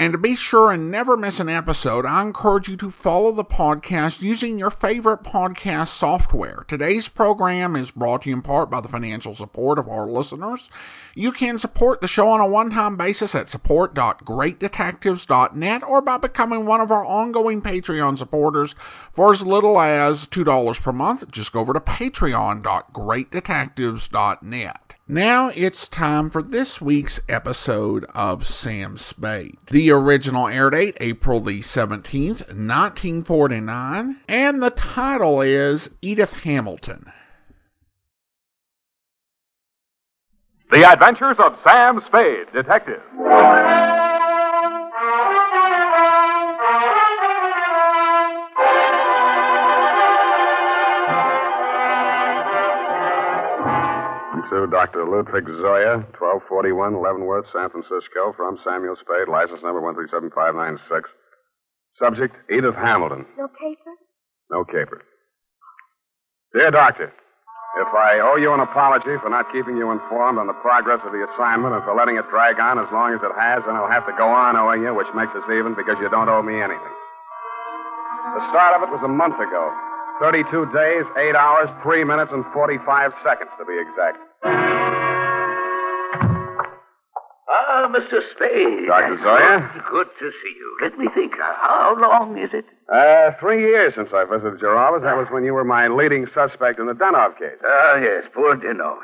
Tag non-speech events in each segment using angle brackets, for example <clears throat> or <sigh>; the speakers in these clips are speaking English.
And to be sure and never miss an episode, I encourage you to follow the podcast using your favorite podcast software. Today's program is brought to you in part by the financial support of our listeners. You can support the show on a one-time basis at support.greatdetectives.net or by becoming one of our ongoing Patreon supporters for as little as $2 per month. Just go over to patreon.greatdetectives.net. Now it's time for this week's episode of Sam Spade. The original air date, April the 17th, 1949, and the title is Edith Hamilton. The Adventures of Sam Spade, Detective. To Dr. Ludwig Zoya, 1241 Leavenworth, San Francisco, from Samuel Spade, license number 137596. Subject, Edith Hamilton. No paper? No caper. Dear Doctor, if I owe you an apology for not keeping you informed on the progress of the assignment and for letting it drag on as long as it has, then I'll have to go on owing you, which makes us even because you don't owe me anything. The start of it was a month ago. 32 days, 8 hours, 3 minutes, and 45 seconds to be exact. Ah, Mr. Spade. Dr. Zoya? Good to see you. Let me think. How long is it? Uh, three years since I visited your office. That was when you were my leading suspect in the Dunov case. Ah, yes, poor Dino.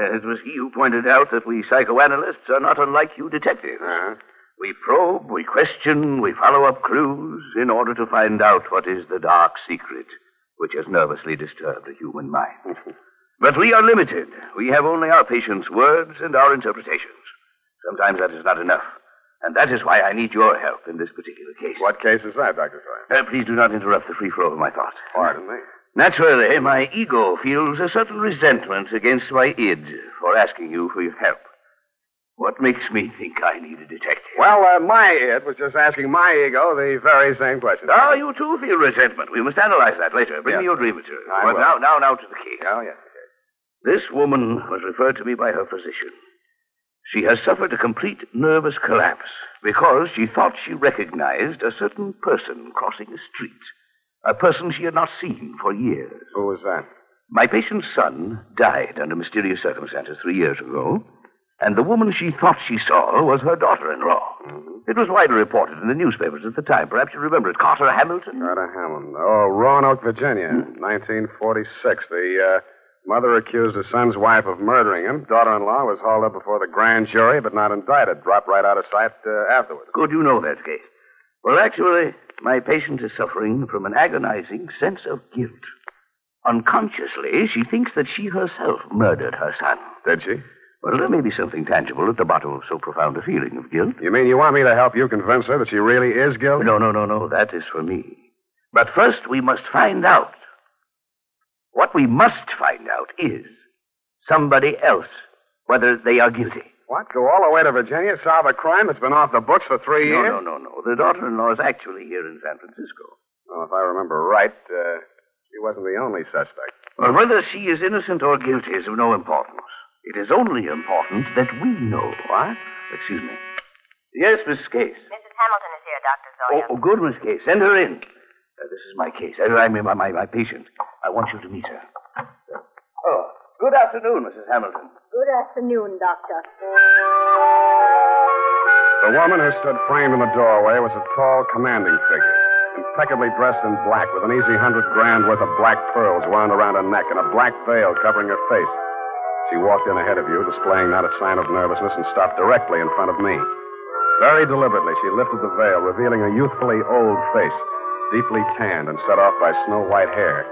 Uh, it was he who pointed out that we psychoanalysts are not unlike you detectives. Uh-huh. We probe, we question, we follow up clues in order to find out what is the dark secret which has nervously disturbed the human mind. <laughs> but we are limited. We have only our patient's words and our interpretations. Sometimes that is not enough. And that is why I need your help in this particular case. What case is that, Dr. Zoya? Uh, please do not interrupt the free flow of my thoughts. Pardon me. Naturally, my ego feels a certain resentment against my id for asking you for your help. What makes me think I need a detective? Well, uh, my it was just asking my ego the very same question. Ah, you too feel resentment. We must analyze that later. Bring Yeah. me your dream material. I Well, will. now, now, now to the case. Oh, yes. This woman was referred to me by her physician. She has suffered a complete nervous collapse because she thought she recognized a certain person crossing the street. A person she had not seen for years. Who was that? My patient's son died under mysterious circumstances three years ago, and the woman she thought she saw was her daughter in law. It was widely reported in the newspapers at the time. Perhaps you remember it. Carter Hamilton? Carter Hamilton. Oh, Roanoke, Virginia, 1946. The uh, mother accused her son's wife of murdering him. Daughter-in-law was hauled up before the grand jury, but not indicted. Dropped right out of sight uh, afterwards. Good, you know that case. Well, actually, my patient is suffering from an agonizing sense of guilt. Unconsciously, she thinks that she herself murdered her son. Did she? Well, there may be something tangible at the bottom of so profound a feeling of guilt. You mean you want me to help you convince her that she really is guilty? No, no, no, no. That is for me. But first, we must find out. What we must find out is somebody else, whether they are guilty. What? Go all the way to Virginia, solve a crime that's been off the books for three No, years? no, no, no. The daughter in law is actually here in San Francisco. Well, if I remember right, uh, she wasn't the only suspect. Well, whether she is innocent or guilty is of no importance. It is only important that we know. What? Excuse me. Yes, Miss Case. Mrs. Hamilton is here, Dr. Oh, Zoya. oh, good, Miss Case. Send her in. Uh, this is my case. I, I mean, my, my, my patient. I want you to meet her. Oh, good afternoon, Mrs. Hamilton. Good afternoon, Doctor. The woman who stood framed in the doorway was a tall, commanding figure, impeccably dressed in black with an easy hundred grand worth of black pearls wound around her neck and a black veil covering her face. She walked in ahead of you, displaying not a sign of nervousness, and stopped directly in front of me. Very deliberately, she lifted the veil, revealing a youthfully old face, deeply tanned and set off by snow white hair.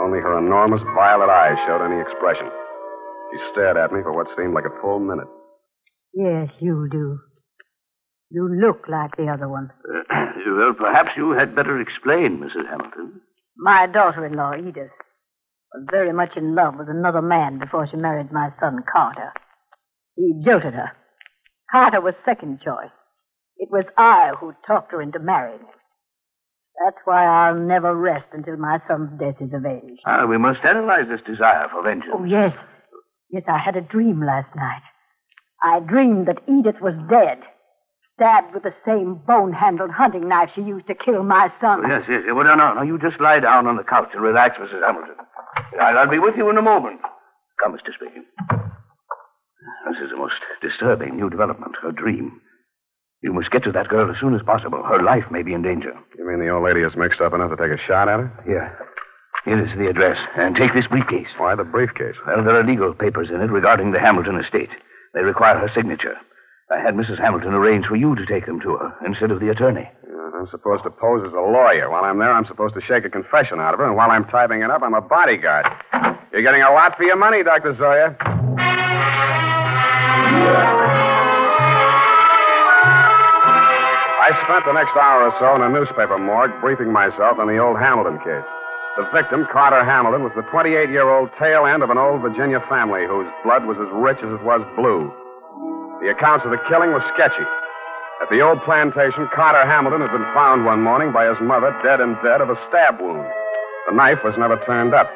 Only her enormous violet eyes showed any expression. She stared at me for what seemed like a full minute. Yes, you do. You look like the other one. <clears throat> Uh, well, perhaps you had better explain, Mrs. Hamilton. My daughter-in-law, Edith, was very much in love with another man before she married my son, Carter. He jilted her. Carter was second choice. It was I who talked her into marrying him. That's why I'll never rest until my son's death is avenged. Ah, we must analyze this desire for vengeance. Oh, yes. Yes, I had a dream last night. I dreamed that Edith was dead, stabbed with the same bone-handled hunting knife she used to kill my son. Oh, yes, yes. Well, now, now, now, you just lie down on the couch and relax, Mrs. Hamilton. I'll, I'll be with you in a moment. Come, Mr. Speaking. This is a most disturbing new development, her dream. You must get to that girl as soon as possible. Her life may be in danger. You mean the old lady is mixed up enough to take a shot at her? Here. Here is the address. And take this briefcase. Why the briefcase? Well, there are legal papers in it regarding the Hamilton estate. They require her signature. I had Mrs. Hamilton arrange for you to take them to her instead of the attorney. Yeah, I'm supposed to pose as a lawyer. While I'm there, I'm supposed to shake a confession out of her, and while I'm typing it up, I'm a bodyguard. You're getting a lot for your money, Dr. Zoya. Spent the next hour or so in a newspaper morgue briefing myself on the old Hamilton case. The victim, Carter Hamilton, was the 28 year old tail end of an old Virginia family whose blood was as rich as it was blue. The accounts of the killing were sketchy. At the old plantation, Carter Hamilton had been found one morning by his mother, dead and dead of a stab wound. The knife was never turned up.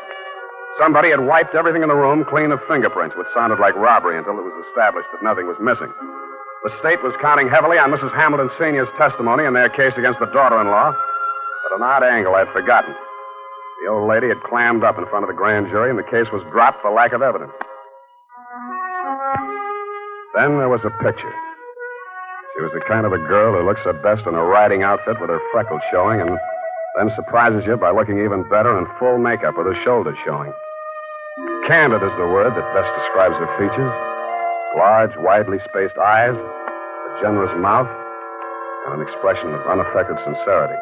Somebody had wiped everything in the room clean of fingerprints, which sounded like robbery until it was established that nothing was missing. The state was counting heavily on Mrs. Hamilton Sr.'s testimony in their case against the daughter in law, but an odd angle I'd forgotten. The old lady had clammed up in front of the grand jury, and the case was dropped for lack of evidence. Then there was a picture. She was the kind of a girl who looks her best in a riding outfit with her freckles showing, and then surprises you by looking even better in full makeup with her shoulders showing. Candid is the word that best describes her features large, widely spaced eyes, a generous mouth, and an expression of unaffected sincerity.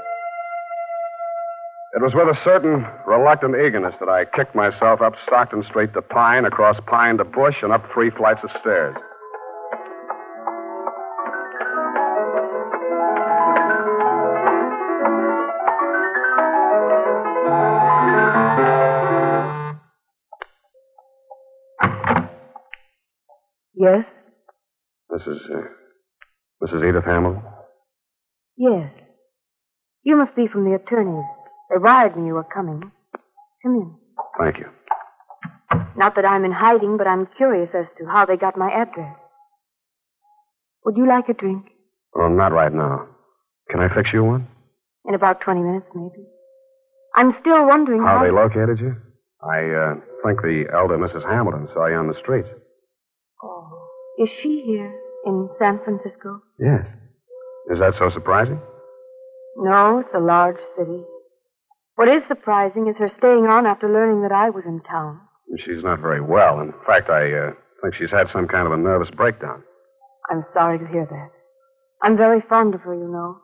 It was with a certain reluctant eagerness that I kicked myself up Stockton Street to Pine, across Pine to Bush, and up three flights of stairs. Mrs. Edith Hamilton? Yes. You must be from the attorneys. They wired me you were coming. Come in. Thank you. Not that I'm in hiding, but I'm curious as to how they got my address. Would you like a drink? Well, not right now. Can I fix you one? In about 20 minutes, maybe. I'm still wondering How how. they located you? I uh, think the elder Mrs. Hamilton saw you on the street. Oh. Is she here in San Francisco? Yes. Is that so surprising? No, it's a large city. What is surprising is her staying on after learning that I was in town. She's not very well. In fact, I uh, think she's had some kind of a nervous breakdown. I'm sorry to hear that. I'm very fond of her, you know,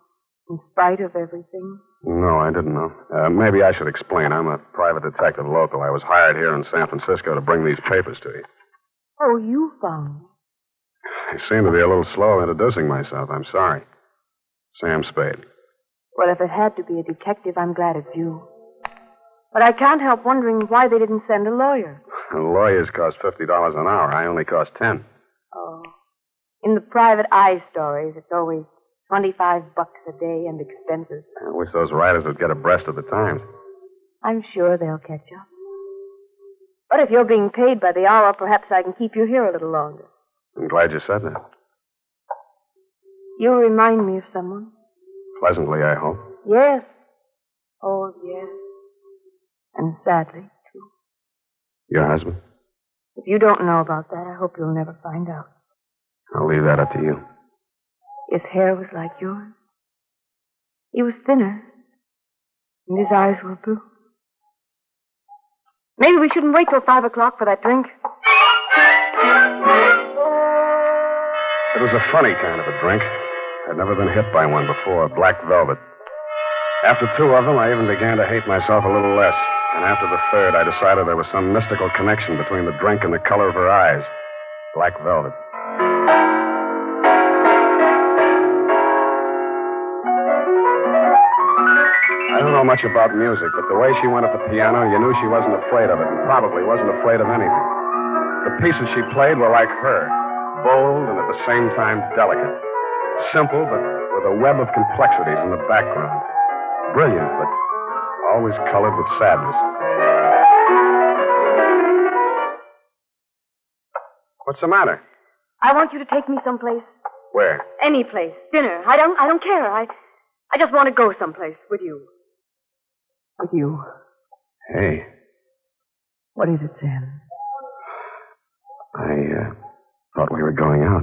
in spite of everything. No, I didn't know. Uh, maybe I should explain. I'm a private detective local. I was hired here in San Francisco to bring these papers to you. Oh, you found me. I seem to be a little slow introducing myself. I'm sorry. Sam Spade. Well, if it had to be a detective, I'm glad it's you. But I can't help wondering why they didn't send a lawyer. <laughs> Lawyers cost $50 an hour. I only cost 10 Oh. In the private eye stories, it's always 25 bucks a day and expenses. I wish those writers would get abreast of the times. I'm sure they'll catch up. But if you're being paid by the hour, perhaps I can keep you here a little longer. I'm glad you said that. You remind me of someone. Pleasantly, I hope. Yes. Oh, yes. And sadly, too. Your husband? If you don't know about that, I hope you'll never find out. I'll leave that up to you. His hair was like yours. He was thinner, and his eyes were blue. Maybe we shouldn't wait till five o'clock for that drink. It was a funny kind of a drink. I'd never been hit by one before, black velvet. After two of them, I even began to hate myself a little less. And after the third, I decided there was some mystical connection between the drink and the color of her eyes. Black velvet. I don't know much about music, but the way she went at the piano, you knew she wasn't afraid of it, and probably wasn't afraid of anything. The pieces she played were like her, bold and at the same time delicate. Simple, but with a web of complexities in the background. Brilliant, but always colored with sadness. What's the matter? I want you to take me someplace. Where? Any place. Dinner. I don't I don't care. I I just want to go someplace with you. With you. Hey, What is it, Sam? I uh, thought we were going out.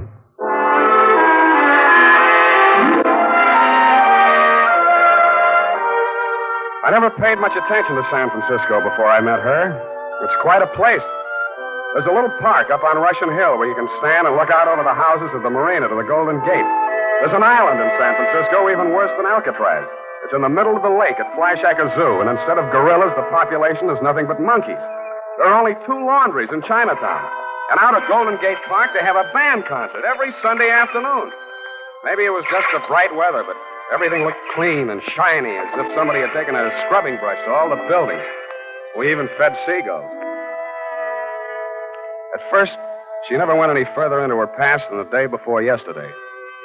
I never paid much attention to San Francisco before I met her. It's quite a place. There's a little park up on Russian Hill where you can stand and look out over the houses of the marina to the Golden Gate. There's an island in San Francisco even worse than Alcatraz. It's in the middle of the lake at Fleishhacker Zoo, and instead of gorillas, the population is nothing but monkeys. There are only two laundries in Chinatown. And out at Golden Gate Park, they have a band concert every Sunday afternoon. Maybe it was just the bright weather, but everything looked clean and shiny, as if somebody had taken a scrubbing brush to all the buildings. We even fed seagulls. At first, she never went any further into her past than the day before yesterday.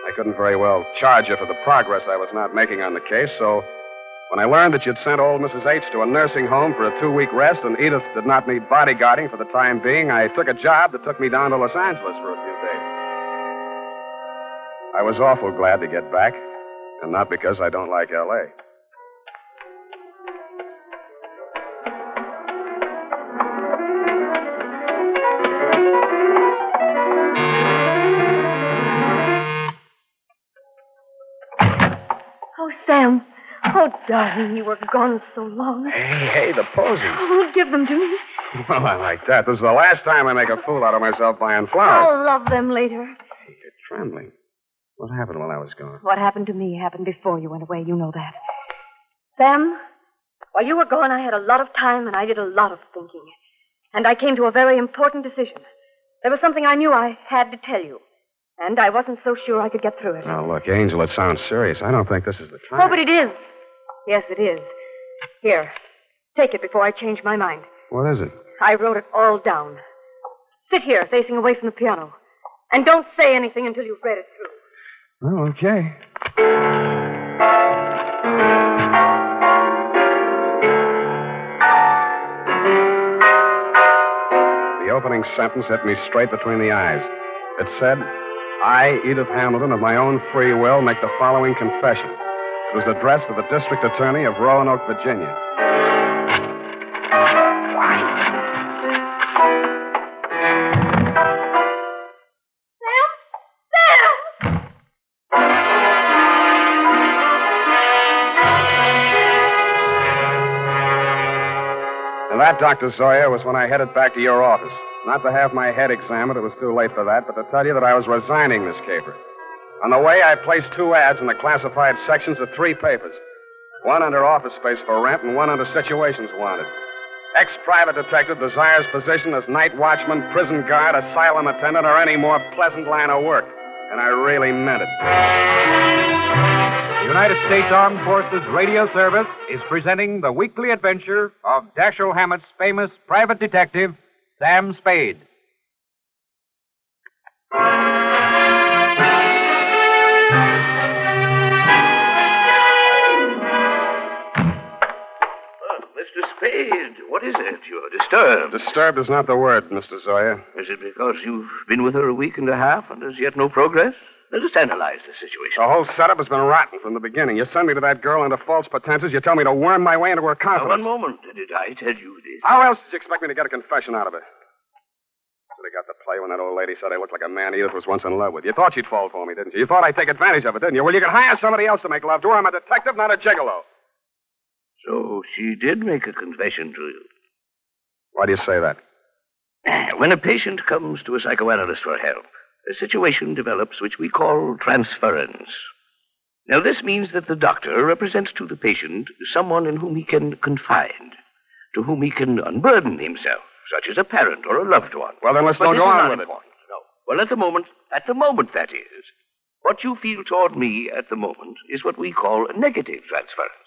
I couldn't very well charge her for the progress I was not making on the case, so when I learned that you'd sent old Mrs. H to a nursing home for a two week rest and Edith did not need bodyguarding for the time being, I took a job that took me down to Los Angeles for a few days. I was awful glad to get back, and not because I don't like L.A. Oh, Sam. Oh, darling, you were gone so long. Hey, hey, the posies. Oh, give them to me. Well, I like that. This is the last time I make a fool out of myself buying flowers. I'll love them later. Hey, you're trembling. What happened while I was gone? What happened to me happened before you went away. You know that. Sam, while you were gone, I had a lot of time and I did a lot of thinking. And I came to a very important decision. There was something I knew I had to tell you. And I wasn't so sure I could get through it. Now, look, Angel, it sounds serious. I don't think this is the time. Oh, but it is. Yes, it is. Here, take it before I change my mind. What is it? I wrote it all down. Sit here, facing away from the piano. And don't say anything until you've read it through. Oh, okay. The opening sentence hit me straight between the eyes. It said, I, Edith Hamilton, of my own free will, make the following confession. It was addressed to the district attorney of Roanoke, Virginia. And that, Dr. Zoya, was when I headed back to your office. Not to have my head examined, it was too late for that, but to tell you that I was resigning this caper. On the way, I placed two ads in the classified sections of three papers one under office space for rent and one under situations wanted. Ex private detective desires position as night watchman, prison guard, asylum attendant, or any more pleasant line of work. And I really meant it. United States Armed Forces Radio Service is presenting the weekly adventure of Dashiell Hammett's famous private detective, Sam Spade. What is it? You're disturbed. Disturbed is not the word, Mr. Zoya. Is it because you've been with her a week and a half and as yet no progress? Let us analyze the situation. The whole setup has been rotten from the beginning. You send me to that girl under false pretenses. You tell me to worm my way into her Now, confidence. one moment. Did I tell you this? How else did you expect me to get a confession out of her? Should have got the play when that old lady said I looked like a man Edith was once in love with. You thought she'd fall for me, didn't you? You thought I'd take advantage of it, didn't you? Well, you can hire somebody else to make love to her. I'm a detective, not a gigolo. So she did make a confession to you. Why do you say that? Ah, when a patient comes to a psychoanalyst for help, a situation develops which we call transference. Now, this means that the doctor represents to the patient someone in whom he can confide, to whom he can unburden himself, such as a parent or a loved one. Well, then let's But don't go on with it. important, No. Well, at the moment, at the moment, that is, what you feel toward me at the moment is what we call negative transference.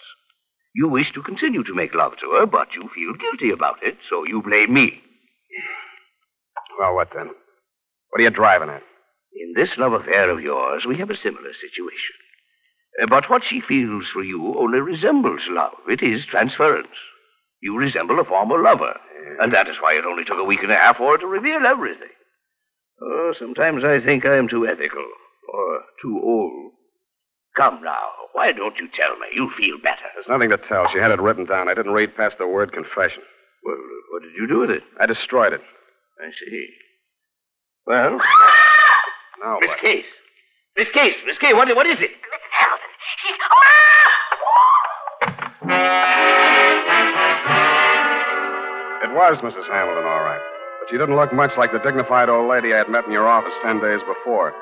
You wish to continue to make love to her, but you feel guilty about it, so you blame me. Well, what then? What are you driving at? In this love affair of yours, we have a similar situation. Uh, But what she feels for you only resembles love. It is transference. You resemble a former lover, and that is why it only took a week and a half for her to reveal everything. Oh, sometimes I think I am too ethical, or too old. Come now, why don't you tell me? You'll feel better. There's nothing to tell. She had it written down. I didn't read past the word confession. Well, what did you do with it? I destroyed it. I see. Well, <laughs> Now Miss what? Case. Miss Case, Miss Case, what, what is it? Mrs. Hamilton, she's. Oh, it was Mrs. Hamilton, all right. But she didn't look much like the dignified old lady I had met in your office ten days before.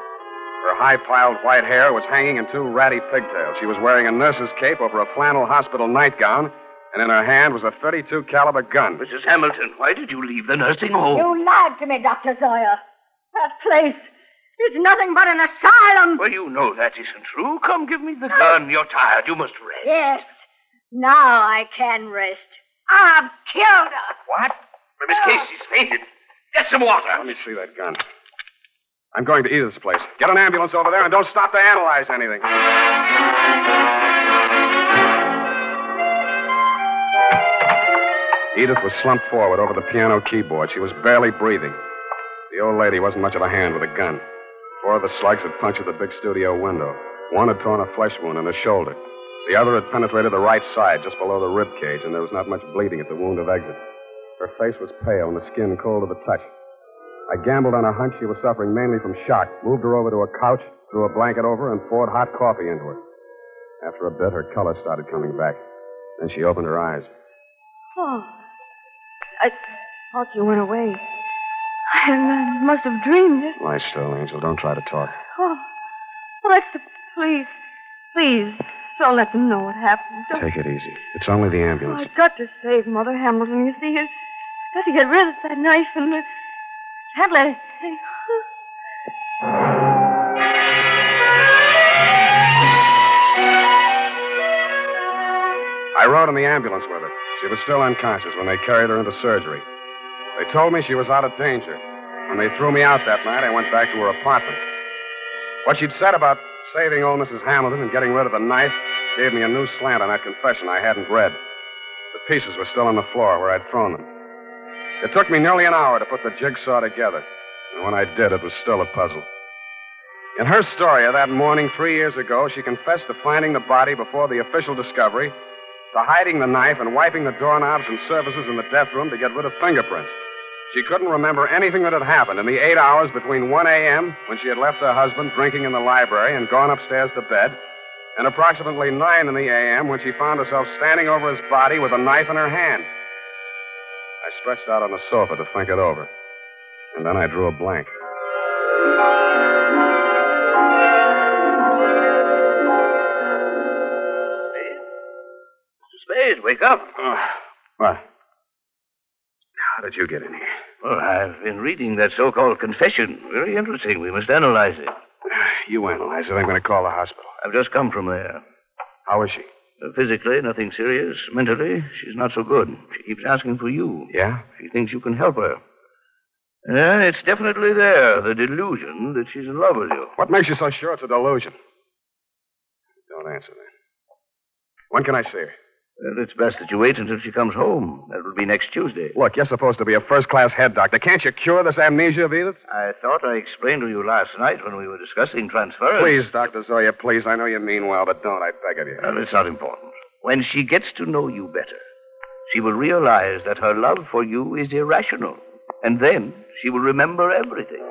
Her high piled white hair was hanging in two ratty pigtails. She was wearing a nurse's cape over a flannel hospital nightgown, and in her hand was a 32 caliber gun. Mrs. Hamilton, why did you leave the nursing home? You lied to me, Dr. Zoya. That place is nothing but an asylum. Well, you know that isn't true. Come, give me the gun. You're tired. You must rest. Yes. Now I can rest. I've killed her. What? Miss Case, she's fainted. Get some water. Let me see that gun. I'm going to Edith's place. Get an ambulance over there and don't stop to analyze anything. Edith was slumped forward over the piano keyboard. She was barely breathing. The old lady wasn't much of a hand with a gun. Four of the slugs had punctured the big studio window. One had torn a flesh wound in her shoulder. The other had penetrated the right side, just below the rib cage, and there was not much bleeding at the wound of exit. Her face was pale and the skin cold to the touch. I gambled on a hunch she was suffering mainly from shock, moved her over to a couch, threw a blanket over, and poured hot coffee into her. After a bit, her color started coming back. Then she opened her eyes. Oh, I thought you went away. I, must have dreamed it. Lie still, Angel. Don't try to talk. Oh, well, that's the. Please, please, don't let them know what happened. Don't. Take it easy. It's only the Oh, ambulance. I've got to save Mother Hamilton. You see, I've got to get rid of that knife and uh, it. I rode in the ambulance with her. She was still unconscious when they carried her into surgery. They told me she was out of danger. When they threw me out that night, I went back to her apartment. What she'd said about saving old Mrs. Hamilton and getting rid of the knife gave me a new slant on that confession I hadn't read. The pieces were still on the floor where I'd thrown them. It took me nearly an hour to put the jigsaw together. And when I did, it was still a puzzle. In her story of that morning three years ago, she confessed to finding the body before the official discovery, to hiding the knife and wiping the doorknobs and surfaces in the death room to get rid of fingerprints. She couldn't remember anything that had happened in the eight hours between 1 a.m., when she had left her husband drinking in the library and gone upstairs to bed, and approximately 9 in the a.m., when she found herself standing over his body with a knife in her hand. I stretched out on the sofa to think it over, and then I drew a blank. Spade, wake up. Oh, what? How did you get in here? Well, I've been reading that so-called confession. Very interesting. We must analyze it. You analyze it. I'm going to call the hospital. I've just come from there. How is she? Uh, Physically, nothing serious. Mentally, she's not so good. She keeps asking for you. Yeah? She thinks you can help her. Yeah, it's definitely there, the delusion that she's in love with you. What makes you so sure it's a delusion? Don't answer that. When can I see her? Well, it's best that you wait until she comes home. That will be next Tuesday. Look, you're supposed to be a first class head doctor. Can't you cure this amnesia of Edith? I thought I explained to you last night when we were discussing transference. Please, Dr. Zoya, please. I know you mean well, but don't. I beg of you. Well, it's not important. When she gets to know you better, she will realize that her love for you is irrational. And then she will remember everything.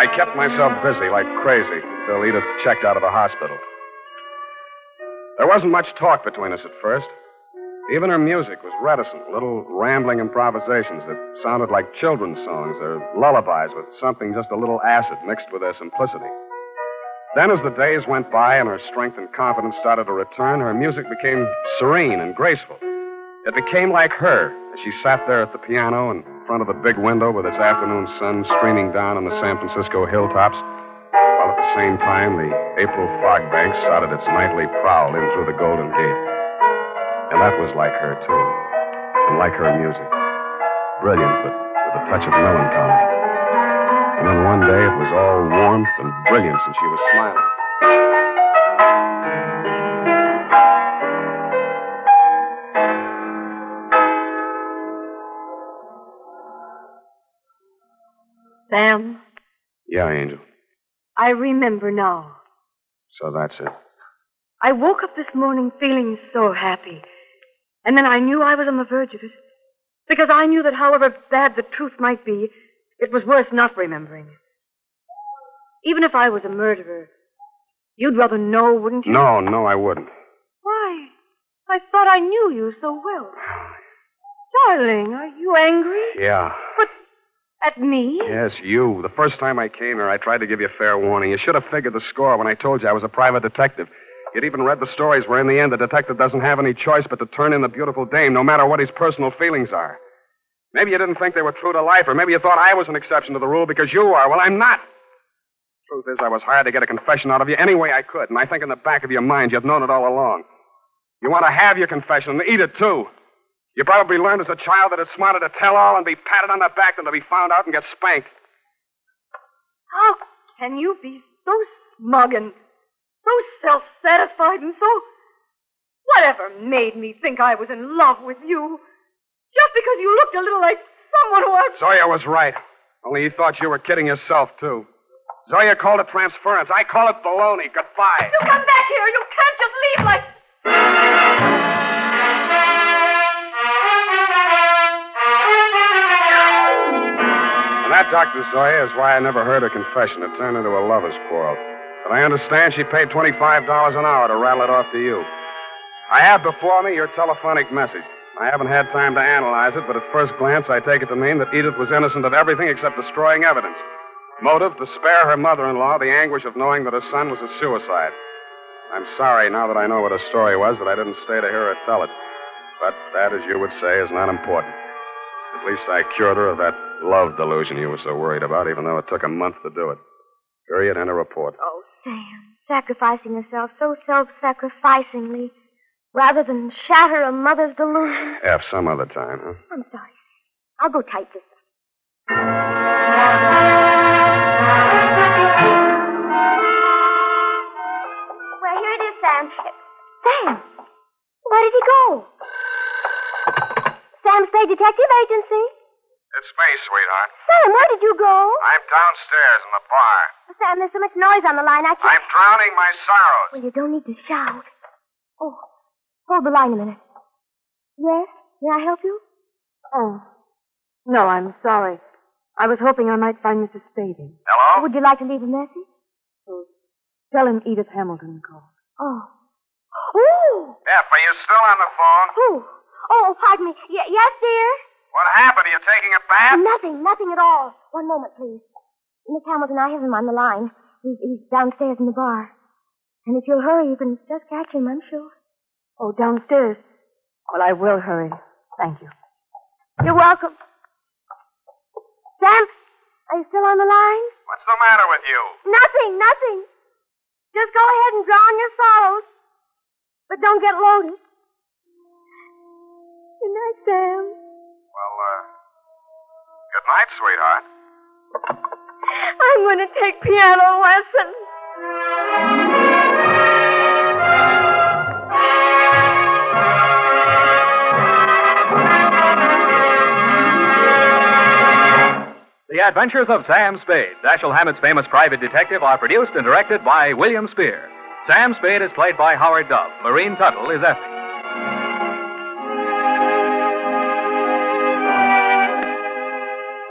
I kept myself busy like crazy till Edith checked out of the hospital. There wasn't much talk between us at first. Even her music was reticent, little rambling improvisations that sounded like children's songs or lullabies with something just a little acid mixed with their simplicity. Then, as the days went by and her strength and confidence started to return, her music became serene and graceful. It became like her as she sat there at the piano in front of the big window with its afternoon sun streaming down on the San Francisco hilltops, while at the same time, the April fog bank started its nightly prowl in through the Golden Gate. And that was like her, too. And like her music. Brilliant, but with a touch of melancholy. And then one day it was all warmth and brilliance, and she was smiling. Sam, Yeah, Angel. I remember now. So that's it. I woke up this morning feeling so happy. And then I knew I was on the verge of it. Because I knew that however bad the truth might be, it was worth not remembering. Even if I was a murderer, you'd rather know, wouldn't you? No, no, I wouldn't. Why? I thought I knew you so well. <sighs> Darling, are you angry? Yeah. But at me? Yes, you. The first time I came here, I tried to give you fair warning. You should have figured the score when I told you I was a private detective. You'd even read the stories where, in the end, the detective doesn't have any choice but to turn in the beautiful dame, no matter what his personal feelings are. Maybe you didn't think they were true to life, or maybe you thought I was an exception to the rule because you are. Well, I'm not. Truth is, I was hired to get a confession out of you any way I could, and I think in the back of your mind you've known it all along. You want to have your confession and eat it too. You probably learned as a child that it's smarter to tell all and be patted on the back than to be found out and get spanked. How can you be so smug and so self satisfied and so. Whatever made me think I was in love with you? Just because you looked a little like someone who I. Zoya was right. Only you thought you were kidding yourself, too. Zoya called it transference. I call it baloney. Goodbye. You come back here. You can't just leave like. That, Dr. Zoya, is why I never heard her confession. It turned into a lover's quarrel. But I understand she paid $25 an hour to rattle it off to you. I have before me your telephonic message. I haven't had time to analyze it, but at first glance, I take it to mean that Edith was innocent of everything except destroying evidence. Motive to spare her mother in law the anguish of knowing that her son was a suicide. I'm sorry, now that I know what her story was, that I didn't stay to hear her tell it. But that, as you would say, is not important. At least I cured her of that love delusion you were so worried about, even though it took a month to do it. Period. End of report. Oh, Sam, sacrificing yourself so self-sacrificingly, rather than shatter a mother's delusion. F some other time, huh? I'm sorry. I'll go type this It's sweetheart. Sam, where did you go? I'm downstairs in the bar. Sam, there's so much noise on the line, I can't. I'm drowning my sorrows. Well, you don't need to shout. Oh, hold the line a minute. Yes? May I help you? Oh. No, I'm sorry. I was hoping I might find Mr. Spading. Hello? Oh, would you like to leave a message? Oh, tell him Edith Hamilton called. Oh. Oh! F, are you still on the phone? Oh, oh, pardon me. Y- yes, dear? What happened? Are you taking a bath? Nothing, nothing at all. One moment, please. Miss Hamilton, I have him on the line. He's, he's downstairs in the bar. And if you'll hurry, you can just catch him, I'm sure. Oh, downstairs. Well, I will hurry. Thank you. You're welcome. Sam, are you still on the line? What's the matter with you? Nothing, nothing. Just go ahead and drown your sorrows. But don't get loaded. Good night, Sam. Well, uh, good night, sweetheart. I'm going to take piano lessons. The Adventures of Sam Spade, Dashiell Hammett's famous private detective, are produced and directed by William Spear. Sam Spade is played by Howard Duff. Lorene Tuttle is Effie.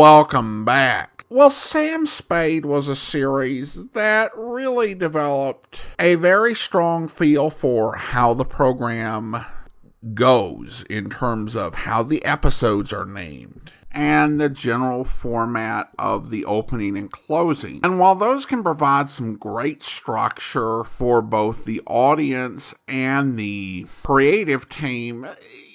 Welcome back. Well, Sam Spade was a series that really developed a very strong feel for how the program goes in terms of how the episodes are named and the general format of the opening and closing. And while those can provide some great structure for both the audience and the creative team,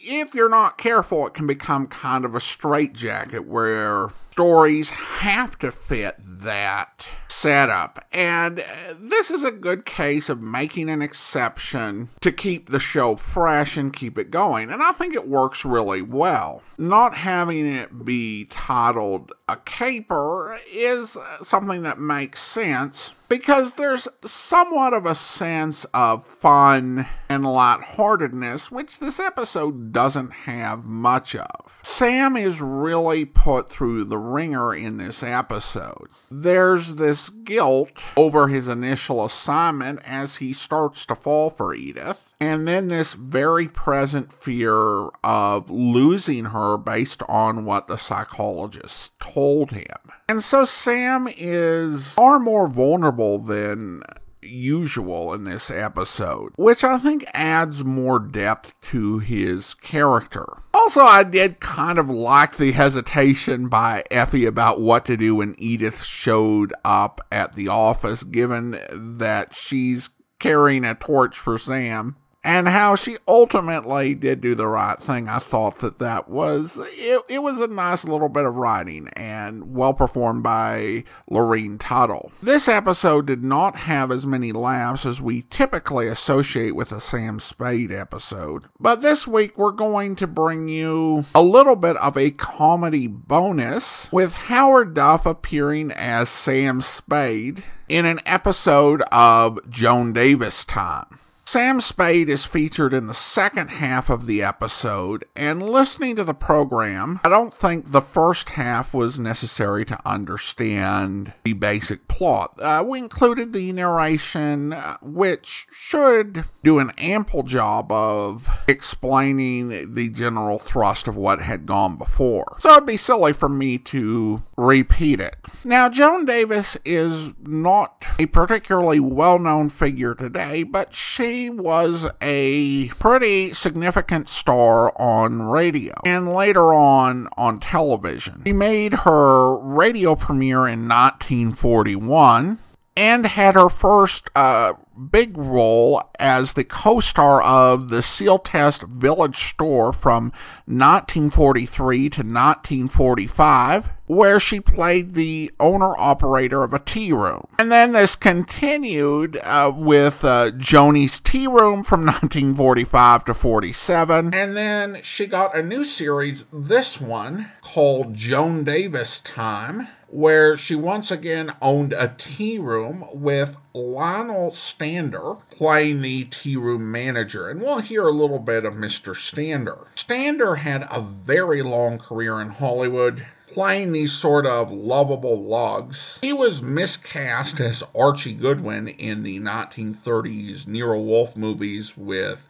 if you're not careful, it can become kind of a straitjacket where stories have to fit that setup. And uh, this is a good case of making an exception to keep the show fresh and keep it going. And I think it works really well. Not having it be titled a caper is something that makes sense because there's somewhat of a sense of fun and lightheartedness, which this episode doesn't have much of. Sam is really put through the wringer in this episode. There's this guilt over his initial assignment as he starts to fall for Edith, and then this very present fear of losing her based on what the psychologist told him. And so Sam is far more vulnerable than usual in this episode, which I think adds more depth to his character. Also, I did kind of like the hesitation by Effie about what to do when Edith showed up at the office, given that she's carrying a torch for Sam and how she ultimately did do the right thing. I thought that that was it, it was a nice little bit of writing and well performed by Lorene Tuttle. This episode did not have as many laughs as we typically associate with a Sam Spade episode, but this week we're going to bring you a little bit of a comedy bonus with Howard Duff appearing as Sam Spade in an episode of Joan Davis Time. Sam Spade is featured in the second half of the episode, and listening to the program, I don't think the first half was necessary to understand the basic plot. Uh, we included the narration, uh, which should do an ample job of explaining the general thrust of what had gone before. So it'd be silly for me to repeat it. Now, Joan Davis is not a particularly well known figure today, but she was a pretty significant star on radio and later on on television. She made her radio premiere in 1941 and had her first uh, big role as the co-star of the Sealtest Village Store from 1943 to 1945, where she played the owner-operator of a tea room. And then this continued uh, with uh, Joanie's Tea Room from <laughs> 1945 to 47, and then she got a new series, this one, called Joan Davis Time, where she once again owned a tea room with Lionel Stander playing the tea room manager. And we'll hear a little bit of Mr. Stander. Stander had a very long career in Hollywood. Playing these sort of lovable lugs. He was miscast as Archie Goodwin in the 1930s Nero Wolfe movies with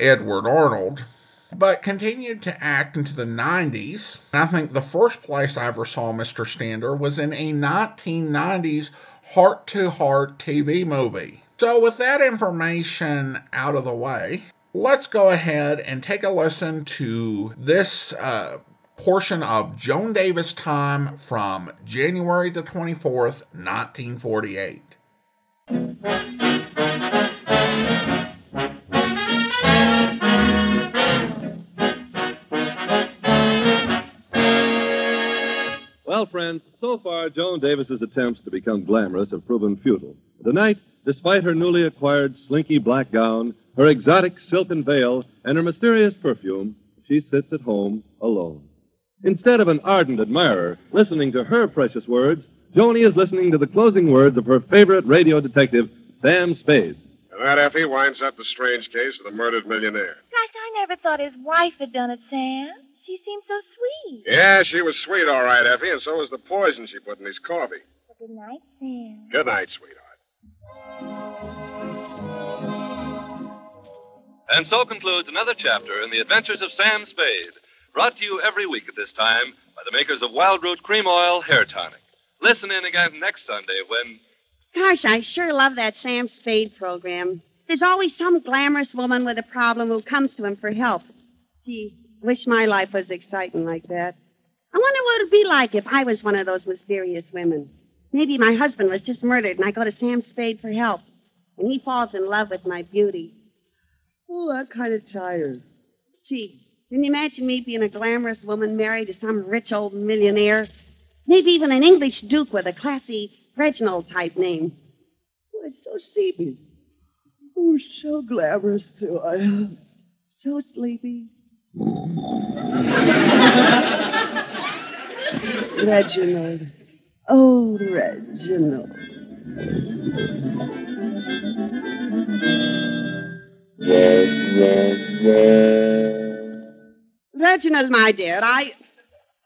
Edward Arnold but continued to act into the 90s. I think the first place I ever saw Mr. Stander was in a 1990s heart to heart TV movie. So, with that information out of the way, let's go ahead and take a listen to this uh, portion of Joan Davis time from January the 24th, 1948. Well, friends, so far Joan Davis's attempts to become glamorous have proven futile. Tonight, despite her newly acquired slinky black gown, her exotic silken veil, and her mysterious perfume, she sits at home alone. Instead of an ardent admirer listening to her precious words, Joanie is listening to the closing words of her favorite radio detective, Sam Spade. And that, Effie, winds up the strange case of the murdered millionaire. Gosh, I never thought his wife had done it, Sam. She seemed so sweet. Yeah, she was sweet, all right, Effie, and so was the poison she put in his coffee. Well, good night, Sam. Good night, sweetheart. And so concludes another chapter in the adventures of Sam Spade, Brought to you every week at this time by the makers of Wildroot Cream Oil Hair Tonic. Listen in again next Sunday when. Gosh, I sure love that Sam Spade program. There's always some glamorous woman with a problem who comes to him for help. Gee, wish my life was exciting like that. I wonder what it'd be like if I was one of those mysterious women. Maybe my husband was just murdered and I go to Sam Spade for help. And he falls in love with my beauty. Oh, I'm kind of tired. Gee, can you imagine me being a glamorous woman married to some rich old millionaire? Maybe even an English duke with a classy Reginald type name. Oh, it's so sleepy. Oh, so glamorous, too. I am. So sleepy. Reginald. Oh, Reginald. Reginald, my dear, I.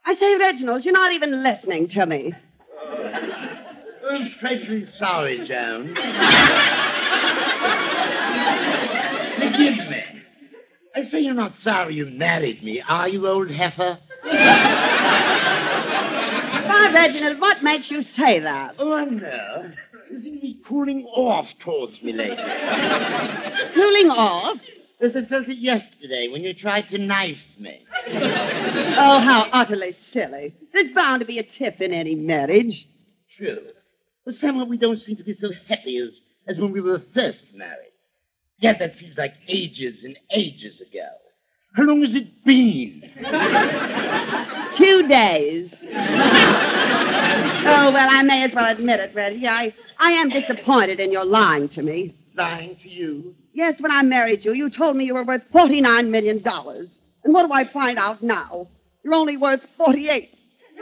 I say, Reginald, you're not even listening to me. I'm frightfully sorry, Joan. <laughs> Forgive me. I say you're not sorry you married me, are you, old heifer? Why, Reginald, what makes you say that? Oh, I know. You seem to be cooling off towards me lately. Cooling off? Yes, I felt it yesterday when you tried to knife me. Oh, how utterly silly. There's bound to be a tip in any marriage. True. But somehow we don't seem to be so happy as, as when we were first married. Yet that seems like ages and ages ago. How long has it been? <laughs> Two days. oh, well, I may as well admit it, Reggie. I, I am disappointed in your lying to me. Lying to you? Yes, when I married you, you told me you were worth $49 million. And what do I find out now? You're only worth 48.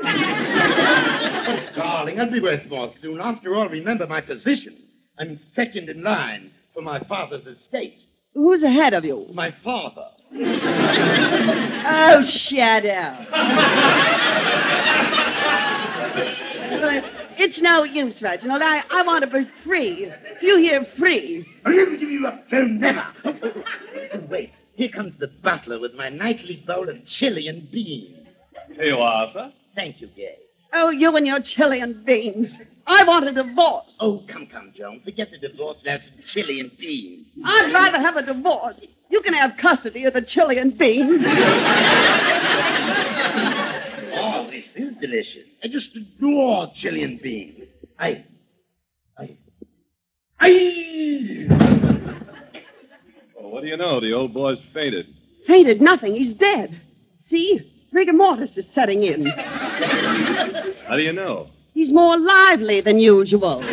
<laughs> Darling, I'll be worth more soon. After all, remember my position. I'm second in line for my father's estate. Who's ahead of you? My father. <laughs> Oh, shut up. But it's no use, Reginald. I, I want to be free. You hear free. I'll never give you up, Phil, never. <laughs> Wait, here comes the butler with my nightly bowl of chili and beans. Here you are, sir. Thank you, Gay. Oh, you and your chili and beans. I want a divorce. Oh, come, come, Joan. Forget the divorce and have some chili and beans. I'd rather have a divorce. You can have custody of the chili and beans. Oh, this is delicious. I just adore chili and beans. I. I. I. Well, what do you know? The old boy's fainted. Fainted nothing. He's dead. See? Rigor mortis is setting in. How do you know? He's more lively than usual. and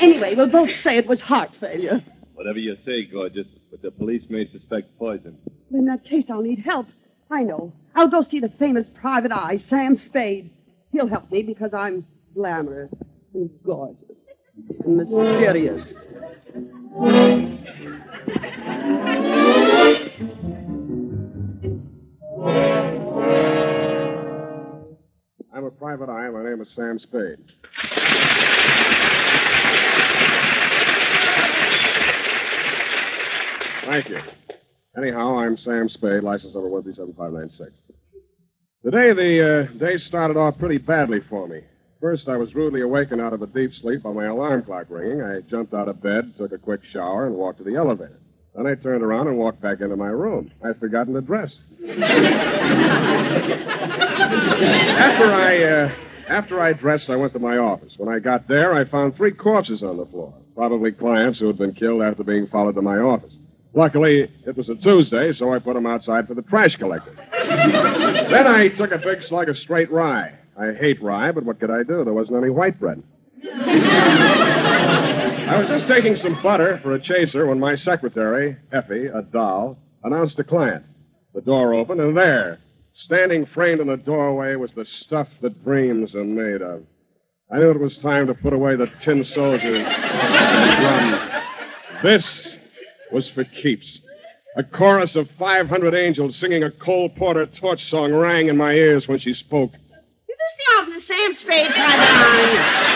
anyway, we'll both say it was heart failure. Whatever you say, gorgeous, but the police may suspect poison. In that case, I'll need help. I know. I'll go see the famous private eye, Sam Spade. He'll help me because I'm glamorous and gorgeous and mysterious. Private eye. My name is Sam Spade. Thank you. Anyhow, I'm Sam Spade, license number 137596. Today, the uh, day started off pretty badly for me. First, I was rudely awakened out of a deep sleep by my alarm clock ringing. I jumped out of bed, took a quick shower, and walked to the elevator. Then I turned around and walked back into my room. I'd forgotten to dress. after I uh, after I dressed, I went to my office. When I got there, I found three corpses on the floor, probably clients who had been killed after being followed to my office. Luckily, it was a Tuesday, so I put them outside for the trash collector. then I took a big slug of straight rye. I hate rye, but what could I do? There wasn't any white bread. I was just taking some butter for a chaser when my secretary, Effie, a doll, announced a client. The door opened, and there, standing framed in the doorway, was the stuff that dreams are made of. I knew it was time to put away the tin soldiers. <laughs> This was for keeps. A chorus of 500 angels singing a Cole Porter torch song rang in my ears when she spoke. Is this the Sam Spade, private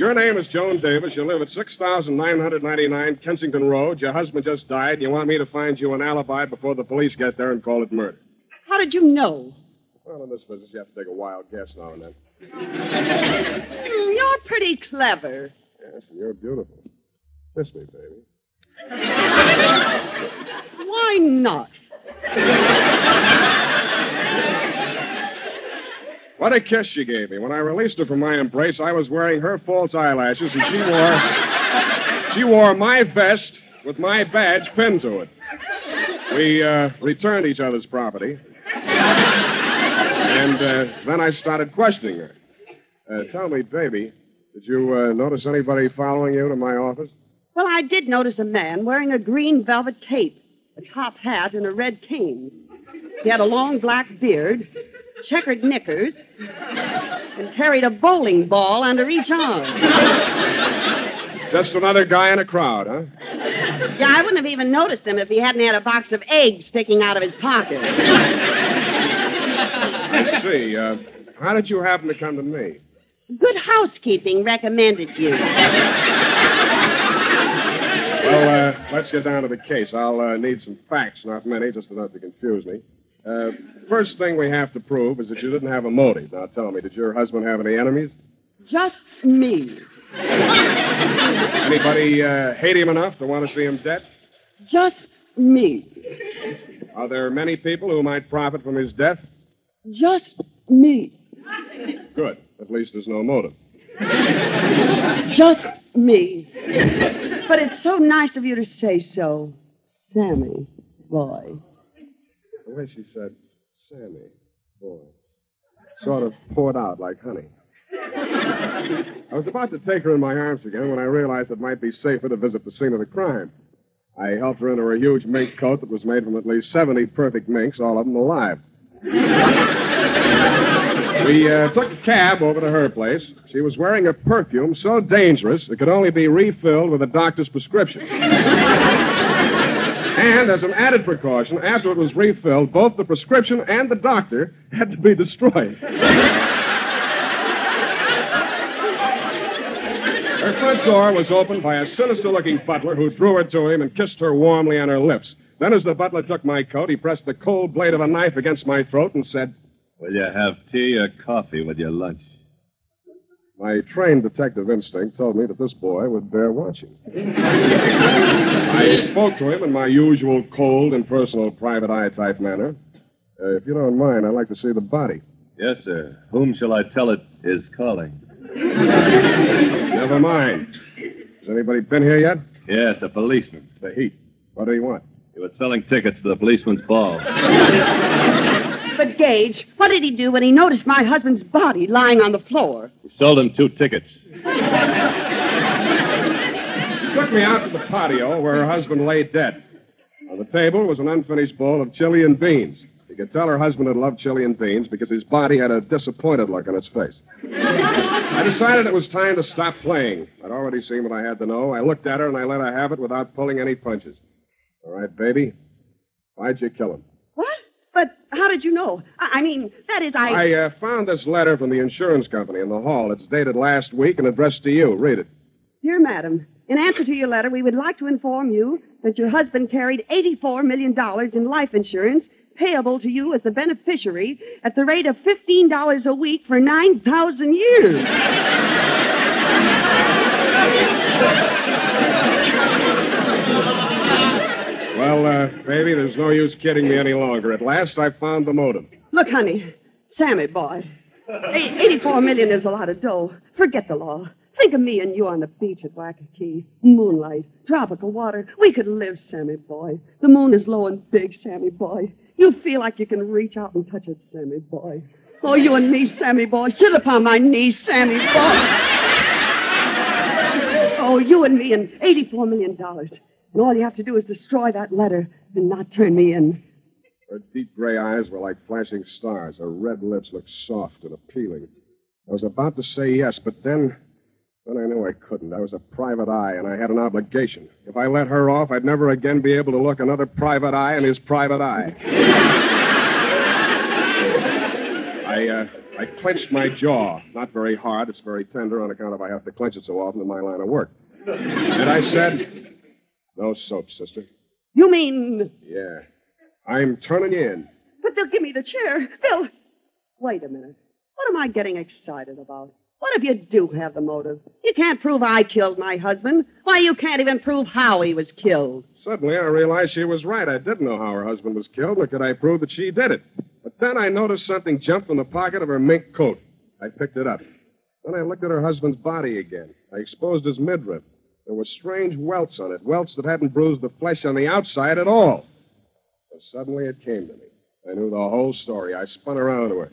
your name is Joan Davis. You live at 6999 Kensington Road. Your husband just died, you want me to find you an alibi before the police get there and call it murder. How did you know? Well, in this business, you have to take a wild guess now and then. Hmm, You're pretty clever. Yes, and you're beautiful. Kiss me, baby. <laughs> Why not? What a kiss she gave me. When I released her from my embrace, I was wearing her false eyelashes, and she wore she wore my vest with my badge pinned to it. We uh, returned each other's property, and uh, then I started questioning her. Uh, tell me, baby, did you uh, notice anybody following you to my office? Well, I did notice a man wearing a green velvet cape, a top hat, and a red cane. He had a long black beard, checkered knickers, and carried a bowling ball under each arm. Just another guy in a crowd, huh? Yeah, I wouldn't have even noticed him if he hadn't had a box of eggs sticking out of his pocket. I see. Uh, how did you happen to come to me? Good housekeeping recommended you. Well, uh, let's get down to the case. I'll uh, need some facts, not many, just enough to confuse me. Uh, first thing we have to prove is that you didn't have a motive. Now, tell me, did your husband have any enemies? Just me. <laughs> Anybody uh, hate him enough to want to see him dead? Just me. Are there many people who might profit from his death? Just me. Good. At least there's no motive. Just me. But it's so nice of you to say so. Sammy, boy. The way she said, Sammy, boy, sort of poured out like honey. I was about to take her in my arms again when I realized it might be safer to visit the scene of the crime. I helped her into her huge mink coat that was made from at least 70 perfect minks, all of them alive. We uh, took a cab over to her place. She was wearing a perfume so dangerous it could only be refilled with a doctor's prescription. And as an added precaution, after it was refilled, both the prescription and the doctor had to be destroyed. Her front door was opened by a sinister looking butler who drew her to him and kissed her warmly on her lips. Then, as the butler took my coat, he pressed the cold blade of a knife against my throat and said, Will you have tea or coffee with your lunch? My trained detective instinct told me that this boy would bear watching. <laughs> I spoke to him in my usual cold, impersonal, private eye type manner. Uh, if you don't mind, I'd like to see the body. Yes, sir. Whom shall I tell it is calling? <laughs> Never mind. Has anybody been here yet? Yes, a policeman. The heat. What do you want? He was selling tickets to the policeman's ball. <laughs> But, Gage, what did he do when he noticed my husband's body lying on the floor? He sold him two tickets. <laughs> Took me out to the patio where her husband lay dead. On the table was an unfinished bowl of chili and beans. You could tell her husband had loved chili and beans because his body had a disappointed look on its face. I decided it was time to stop playing. I'd already seen what I had to know. I looked at her and I let her have it without pulling any punches. All right, baby. Why'd you kill him? What? But how did you know? I, I mean, that is, I. I uh, found this letter from the insurance company in the hall. It's dated last week and addressed to you. Read it. Dear Madam, in answer to your letter, we would like to inform you that your husband carried $84 million in life insurance payable to you as the beneficiary at the rate of $15 a week for 9,000 years. Well, uh, baby, there's no use kidding me any longer. At last, I found the motive. Look, honey, Sammy boy, eight- 84 million is a lot of dough. Forget the law. Think of me and you on the beach at Waikiki. Moonlight, tropical water. We could live, Sammy boy. The moon is low and big, Sammy boy. You feel like you can reach out and touch it, Sammy boy. Oh, you and me, Sammy boy. Sit upon my knees, Sammy boy. Oh, you and me and $84 million. And all you have to do is destroy that letter and not turn me in. Her deep gray eyes were like flashing stars. Her red lips looked soft and appealing. I was about to say yes, but then. Then I knew I couldn't. I was a private eye, and I had an obligation. If I let her off, I'd never again be able to look another private eye in his private eye. I, uh, I clenched my jaw. Not very hard. It's very tender on account of I have to clench it so often in my line of work. And I said, No soap, sister. You mean. Yeah. I'm turning you in. But they'll give me the chair. They'll. Wait a minute. What am I getting excited about? What if you do have the motive? You can't prove I killed my husband. Why, you can't even prove how he was killed. Suddenly, I realized she was right. I didn't know how her husband was killed, nor could I prove that she did it. But then I noticed something jump from the pocket of her mink coat. I picked it up. Then I looked at her husband's body again. I exposed his midriff. There were strange welts on it, welts that hadn't bruised the flesh on the outside at all. Suddenly it came to me. I knew the whole story. I spun around to her.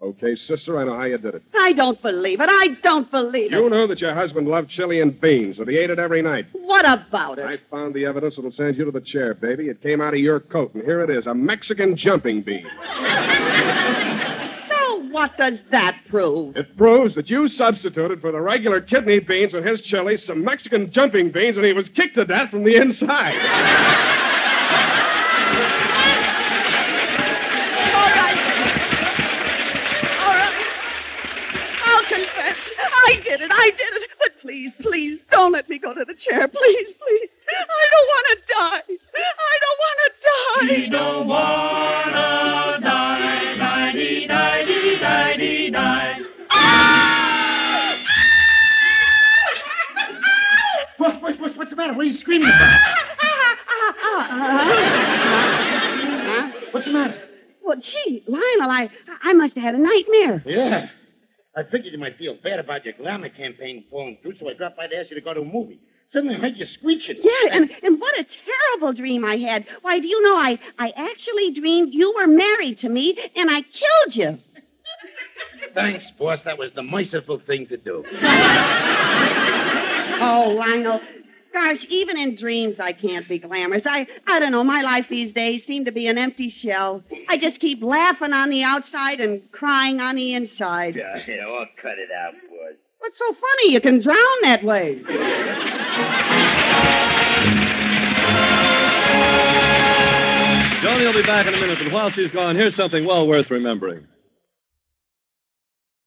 Okay, sister, I know how you did it. I don't believe it. I don't believe it. You know that your husband loved chili and beans, that he ate it every night. What about it? I found the evidence that'll send you to the chair, baby. It came out of your coat, and here it is a Mexican jumping bean. <laughs> So what does that prove? It proves that you substituted for the regular kidney beans in his chili some Mexican jumping beans, and he was kicked to death from the inside. <laughs> I did it. I did it. But please, please, don't let me go to the chair. Please, please. I don't want to die. I don't want to die. We don't wanna die, die, dee, die, dee, die, dee, die. Ah! What, what, what, what's the matter? What are you screaming about? Ah! What's the matter? Well, gee, Lionel, I, I must have had a nightmare. Yeah. I figured you might feel bad about your glamour campaign falling through, so I dropped by to ask you to go to a movie. Suddenly I heard you screeching. Yeah, and, and what a terrible dream I had. Why, do you know, I, I actually dreamed you were married to me and I killed you. <laughs> Thanks, boss. That was the merciful thing to do. <laughs> Oh, Lionel. Gosh, even in dreams I can't be glamorous. I, I don't know, my life these days seems to be an empty shell. I just keep laughing on the outside and crying on the inside. Yeah, yeah, I'll cut it out, boss. What's so funny? You can drown that way. Joanie will be back in a minute, but while she's gone, here's something well worth remembering.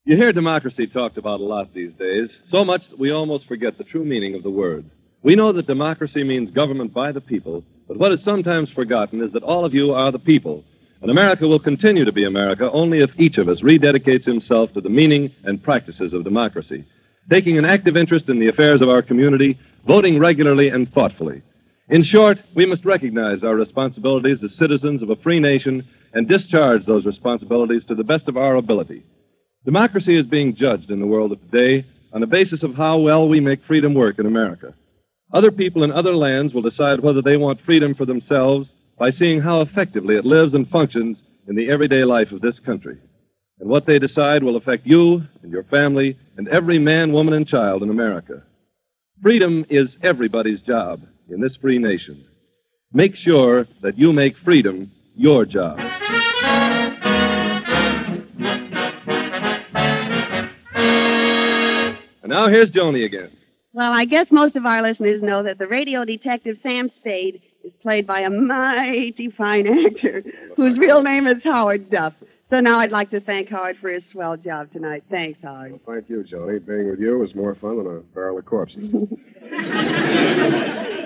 You hear democracy talked about a lot these days, so much that we almost forget the true meaning of the word. We know that democracy means government by the people, but what is sometimes forgotten is that all of you are the people. And America will continue to be America only if each of us rededicates himself to the meaning and practices of democracy, taking an active interest in the affairs of our community, voting regularly and thoughtfully. In short, we must recognize our responsibilities as citizens of a free nation and discharge those responsibilities to the best of our ability. Democracy is being judged in the world of today on the basis of how well we make freedom work in America. Other people in other lands will decide whether they want freedom for themselves by seeing how effectively it lives and functions in the everyday life of this country. And what they decide will affect you and your family and every man, woman, and child in America. Freedom is everybody's job in this free nation. Make sure that you make freedom your job. And now here's Joanie again. Well, I guess most of our listeners know that the radio detective Sam Spade is played by a mighty fine actor whose real name is Howard Duff. So now I'd like to thank Howard for his swell job tonight. Thanks, Howard. Well, thank you, Joanie. Being with you was more fun than a barrel of corpses. <laughs>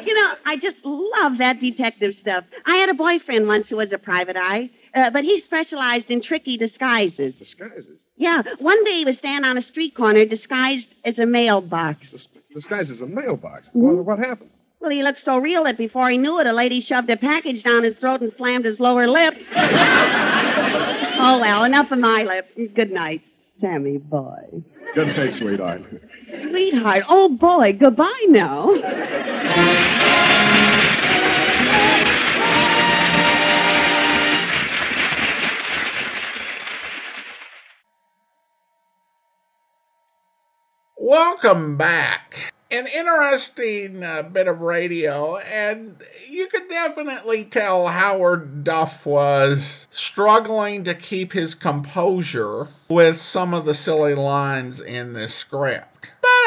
You know, I just love that detective stuff. I had a boyfriend once who was a private eye, uh, but he specialized in tricky disguises. Disguises? Yeah, one day he was standing on a street corner disguised as a mailbox. Disguised as a mailbox. Mhm. Well, what happened? Well, he looked so real that before he knew it, a lady shoved a package down his throat and slammed his lower lip. <laughs> oh, well, enough of my lip. Good night, Sammy boy. Good night, sweetheart. Sweetheart, oh boy, goodbye now. <laughs> Welcome back. An interesting uh, bit of radio, and you could definitely tell Howard Duff was struggling to keep his composure with some of the silly lines in this script.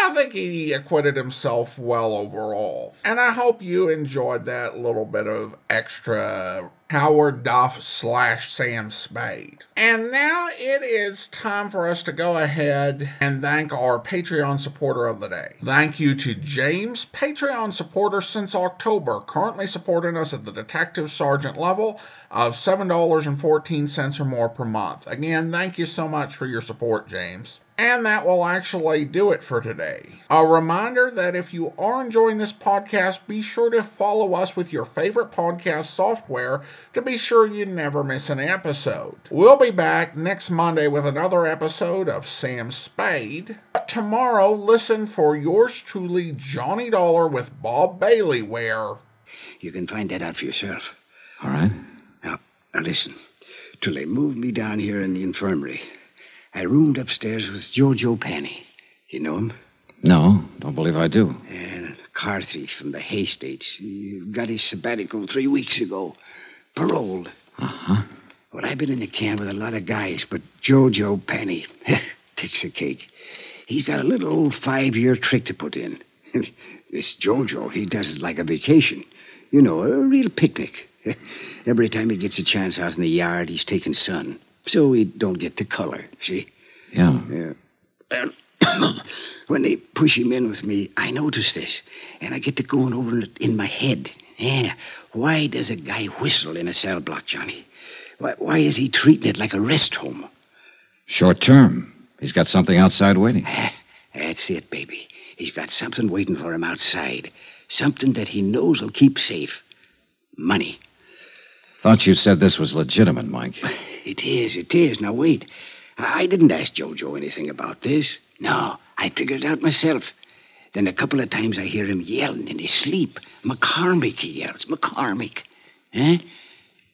I think he acquitted himself well overall. And I hope you enjoyed that little bit of extra Howard Duff slash Sam Spade. And now it is time for us to go ahead and thank our Patreon supporter of the day. Thank you to James, Patreon supporter since October, currently supporting us at the Detective Sergeant level of $7.14 or more per month. Again, thank you so much for your support, James. And that will actually do it for today. A reminder that if you are enjoying this podcast, be sure to follow us with your favorite podcast software to be sure you never miss an episode. We'll be back next Monday with another episode of Sam Spade. But tomorrow, listen for yours truly, Johnny Dollar with Bob Bailey, where. You can find that out for yourself. All right. Now, now listen. Till they moved me down here in the infirmary, I roomed upstairs with Jojo Penny. You know him? No, don't believe I do. And a car thief from the Hay States. He got his sabbatical three weeks ago. Paroled. Uh huh. Well, I've been in the camp with a lot of guys, but Jojo Penny <laughs> takes the cake. He's got a little old five year trick to put in. <laughs> this Jojo, he does it like a vacation. You know, a real picnic. <laughs> Every time he gets a chance out in the yard, he's taking sun. So we don't get the color, see? Yeah. Yeah. Well, <coughs> when they push him in with me, I notice this, and I get to going over it in my head. Yeah. Why does a guy whistle in a cell block, Johnny? Why, why is he treating it like a rest home? Short term. He's got something outside waiting. <laughs> That's it, baby. He's got something waiting for him outside. Something that he knows will keep safe. Money. Thought you said this was legitimate, Mike. <laughs> It is, it is. Now, wait. I didn't ask Jojo anything about this. No, I figured it out myself. Then a couple of times I hear him yelling in his sleep. McCormick, he yells. McCormick. Huh?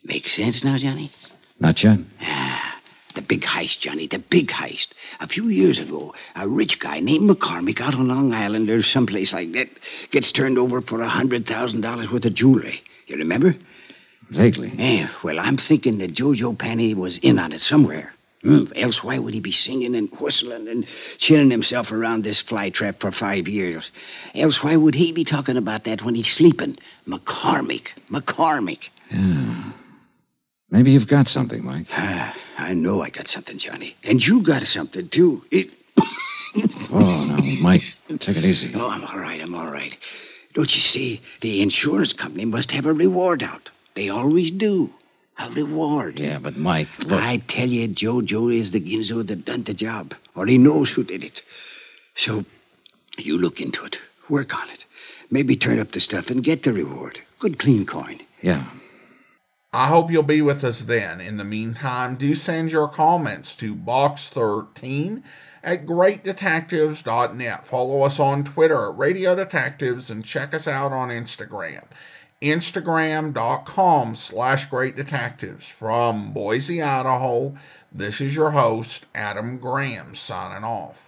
Makes sense now, Johnny? Not yet. Ah, the big heist, Johnny, the big heist. A few years ago, a rich guy named McCormick out on Long Island or someplace like that gets turned over for a $100,000 worth of jewelry. You remember? Vaguely. Yeah, well, I'm thinking that Jojo Penny was in on it somewhere. Hmm, else, why would he be singing and whistling and chilling himself around this fly trap for five years? Else, why would he be talking about that when he's sleeping? McCormick. McCormick. Yeah. Maybe you've got something, Mike. Ah, I know I got something, Johnny. And you got something, too. It. Oh, no, Mike, take it easy. Oh, I'm all right, I'm all right. Don't you see? The insurance company must have a reward out. They always do. A reward. Yeah, but Mike, look. I tell you, Jojo is the Ginzo that done the job, or he knows who did it. So, you look into it, work on it, maybe turn up the stuff and get the reward. Good clean coin. Yeah. I hope you'll be with us then. In the meantime, do send your comments to box13 at greatdetectives.net. Follow us on Twitter at Radio Detectives and check us out on Instagram. Instagram.com slash Great Detectives. From Boise, Idaho, this is your host, Adam Graham, signing off.